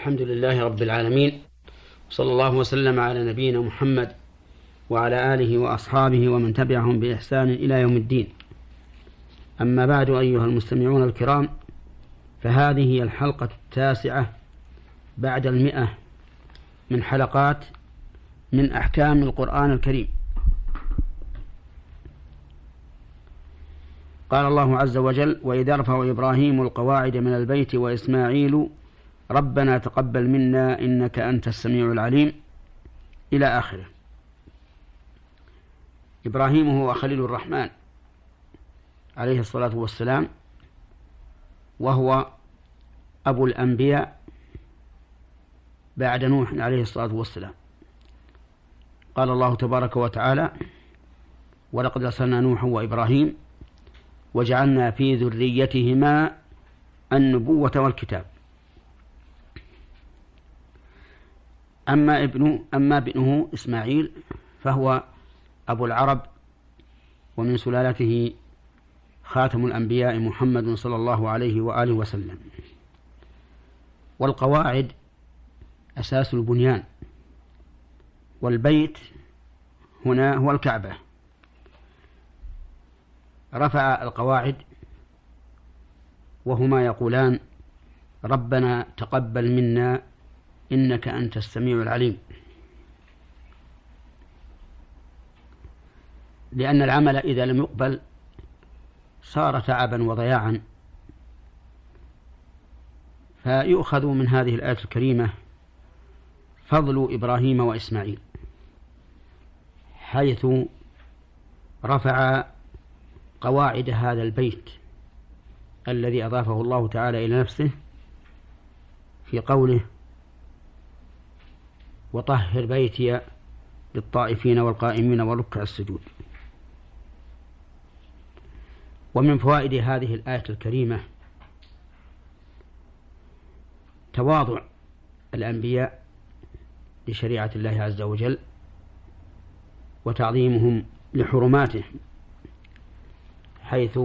الحمد لله رب العالمين صلى الله وسلم على نبينا محمد وعلى آله وأصحابه ومن تبعهم بإحسان إلى يوم الدين. أما بعد أيها المستمعون الكرام فهذه هي الحلقة التاسعة بعد المئة من حلقات من أحكام القرآن الكريم. قال الله عز وجل وإذ يرفع إبراهيم القواعد من البيت وإسماعيل ربنا تقبل منا إنك أنت السميع العليم. إلى آخره. إبراهيم هو خليل الرحمن عليه الصلاة والسلام وهو أبو الأنبياء بعد نوح عليه الصلاة والسلام. قال الله تبارك وتعالى ولقد أرسلنا نوحا وإبراهيم وجعلنا في ذريتهما النبوة والكتاب. أما ابنه أما ابنه إسماعيل فهو أبو العرب ومن سلالته خاتم الأنبياء محمد صلى الله عليه وآله وسلم. والقواعد أساس البنيان. والبيت هنا هو الكعبة. رفع القواعد وهما يقولان ربنا تقبل منا إنك أنت السميع العليم. لأن العمل إذا لم يقبل صار تعبا وضياعا. فيؤخذ من هذه الآية الكريمة فضل إبراهيم وإسماعيل حيث رفع قواعد هذا البيت الذي أضافه الله تعالى إلى نفسه في قوله وطهر بيتي للطائفين والقائمين وركع السجود. ومن فوائد هذه الآية الكريمة تواضع الأنبياء لشريعة الله عز وجل وتعظيمهم لحرماته حيث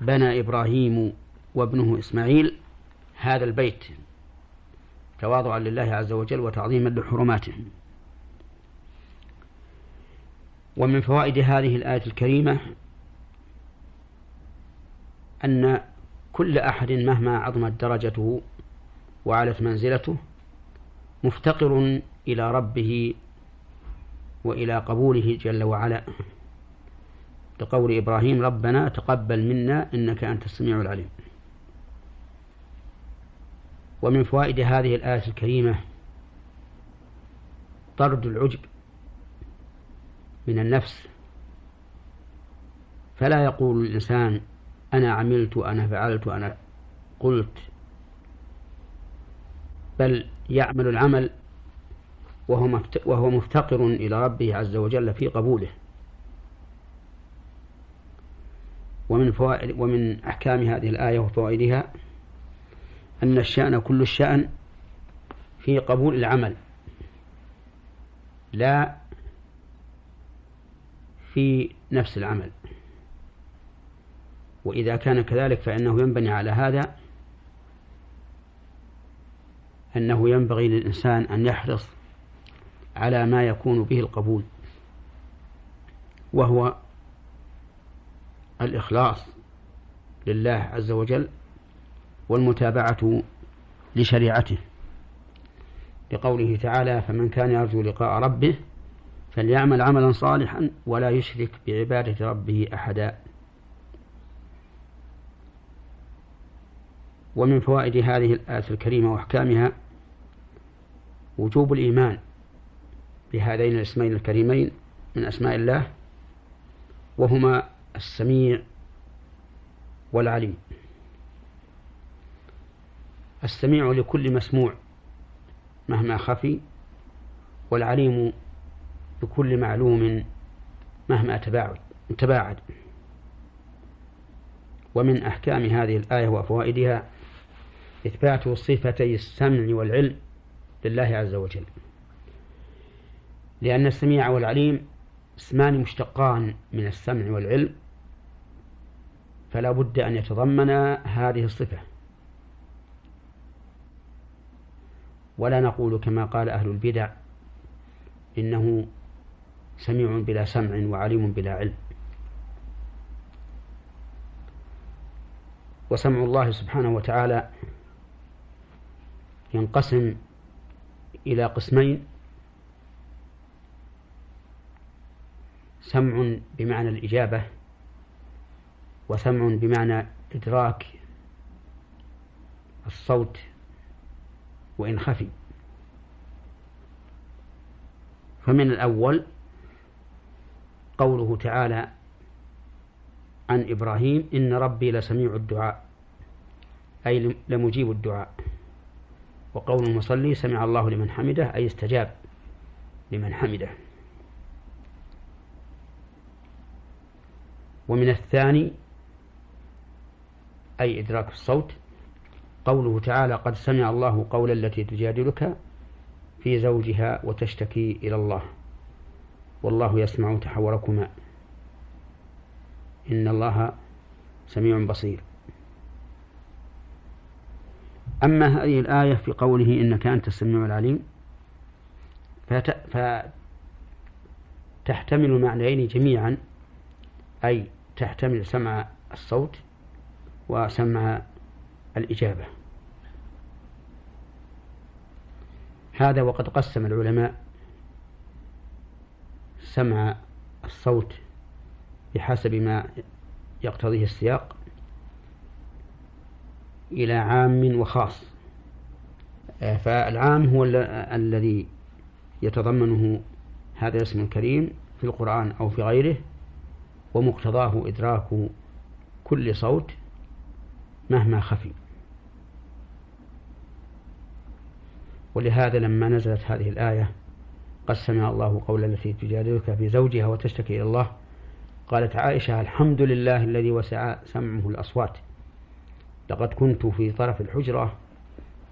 بنى إبراهيم وابنه إسماعيل هذا البيت. تواضعا لله عز وجل وتعظيما لحرماته. ومن فوائد هذه الآية الكريمة أن كل أحد مهما عظمت درجته وعلت منزلته مفتقر إلى ربه وإلى قبوله جل وعلا. لقول إبراهيم ربنا تقبل منا إنك أنت السميع العليم. ومن فوائد هذه الآية الكريمة طرد العجب من النفس. فلا يقول الإنسان أنا عملت أنا فعلت أنا قلت بل يعمل العمل وهو وهو مفتقر إلى ربه عز وجل في قبوله. ومن فوائد ومن أحكام هذه الآية وفوائدها أن الشأن كل الشأن في قبول العمل لا في نفس العمل. وإذا كان كذلك فإنه ينبني على هذا أنه ينبغي للإنسان أن يحرص على ما يكون به القبول وهو الإخلاص لله عز وجل والمتابعة لشريعته. لقوله تعالى فمن كان يرجو لقاء ربه فليعمل عملا صالحا ولا يشرك بعبادة ربه أحدا. ومن فوائد هذه الآية الكريمة وأحكامها وجوب الإيمان بهذين الاسمين الكريمين من أسماء الله وهما السميع والعليم. السميع لكل مسموع مهما خفي والعليم بكل معلوم مهما تباعد تباعد. ومن أحكام هذه الآية وفوائدها إثبات صفتي السمع والعلم لله عز وجل. لأن السميع والعليم اسمان مشتقان من السمع والعلم فلا بد أن يتضمن هذه الصفة. ولا نقول كما قال أهل البدع إنه سميع بلا سمع وعليم بلا علم. وسمع الله سبحانه وتعالى ينقسم إلى قسمين سمع بمعنى الإجابة وسمع بمعنى إدراك الصوت وإن خفي. فمن الأول قوله تعالى عن إبراهيم إن ربي لسميع الدعاء أي لمجيب الدعاء. وقول المصلي سمع الله لمن حمده أي استجاب لمن حمده. ومن الثاني أي إدراك الصوت قوله تعالى قد سمع الله قول التي تجادلك في زوجها وتشتكي إلى الله. والله يسمع تحوركما. إن الله سميع بصير. أما هذه الآية في قوله إنك أنت السميع العليم فتحتمل المعنيين جميعا أي تحتمل سمع الصوت وسمع الإجابة. هذا وقد قسم العلماء سمع الصوت بحسب ما يقتضيه السياق إلى عام وخاص. آه، فالعام هو الذي يتضمنه هذا الاسم الكريم في القرآن أو في غيره ومقتضاه إدراك كل صوت مهما خفي. ولهذا لما نزلت هذه الآية قد سمع الله قول التي تجادلك في زوجها وتشتكي إلى الله قالت عائشة الحمد لله الذي وسع سمعه الأصوات. لقد كنت في طرف الحجرة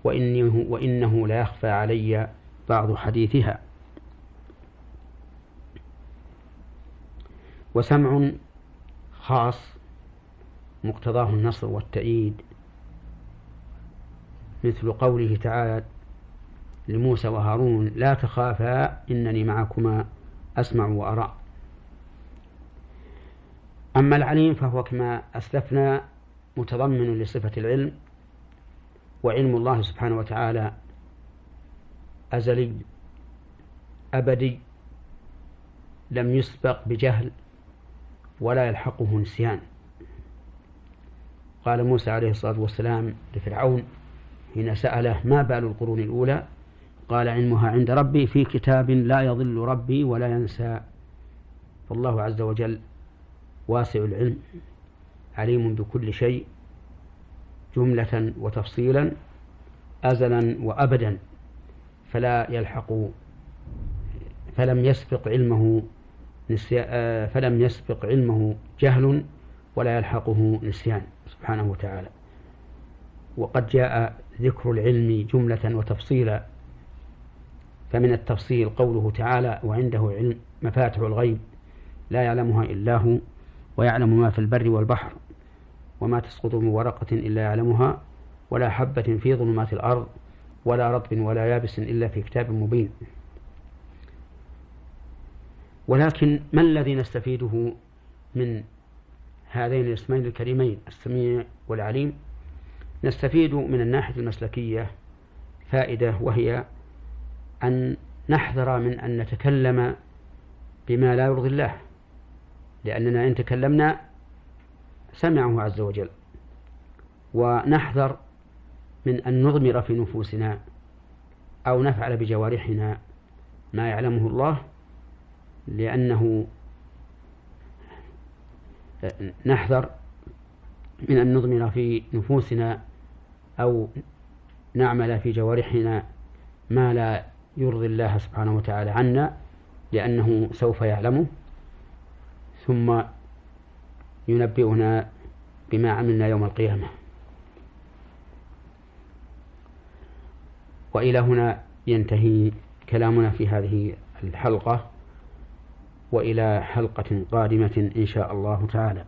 وإنه, وإنه لا يخفى علي بعض حديثها. وسمع خاص مقتضاه النصر والتأييد مثل قوله تعالى لموسى وهارون لا تخافا إنني معكما أسمع وأرى. أما العليم فهو كما أسلفنا متضمن لصفة العلم وعلم الله سبحانه وتعالى أزلي أبدي لم يسبق بجهل ولا يلحقه نسيان. قال موسى عليه الصلاة والسلام لفرعون حين سأله ما بال القرون الأولى؟ قال علمها عند ربي في كتاب لا يضل ربي ولا ينسى. فالله عز وجل واسع العلم عليم بكل شيء جملة وتفصيلا أزلا وأبدا فلا يلحق فلم يسبق علمه فلم يسبق علمه جهل ولا يلحقه نسيان سبحانه وتعالى. وقد جاء ذكر العلم جملة وتفصيلا فمن التفصيل قوله تعالى وعنده علم مفاتح الغيب لا يعلمها إلا هو ويعلم ما في البر والبحر وما تسقط من ورقة إلا يعلمها ولا حبة في ظلمات الأرض ولا رطب ولا يابس إلا في كتاب مبين. ولكن ما الذي نستفيده من هذين الاسمين الكريمين السميع والعليم؟ نستفيد من الناحية المسلكية فائدة وهي أن نحذر من أن نتكلم بما لا يرضي الله لأننا إن تكلمنا سمعه عز وجل. ونحذر من أن نضمر في نفوسنا أو نفعل بجوارحنا ما يعلمه الله لأنه نحذر من أن نضمر في نفوسنا أو نعمل في جوارحنا ما لا يرضي الله سبحانه وتعالى عنا لأنه سوف يعلمه ثم ينبئنا بما عملنا يوم القيامة. وإلى هنا ينتهي كلامنا في هذه الحلقة وإلى حلقة قادمة إن شاء الله تعالى.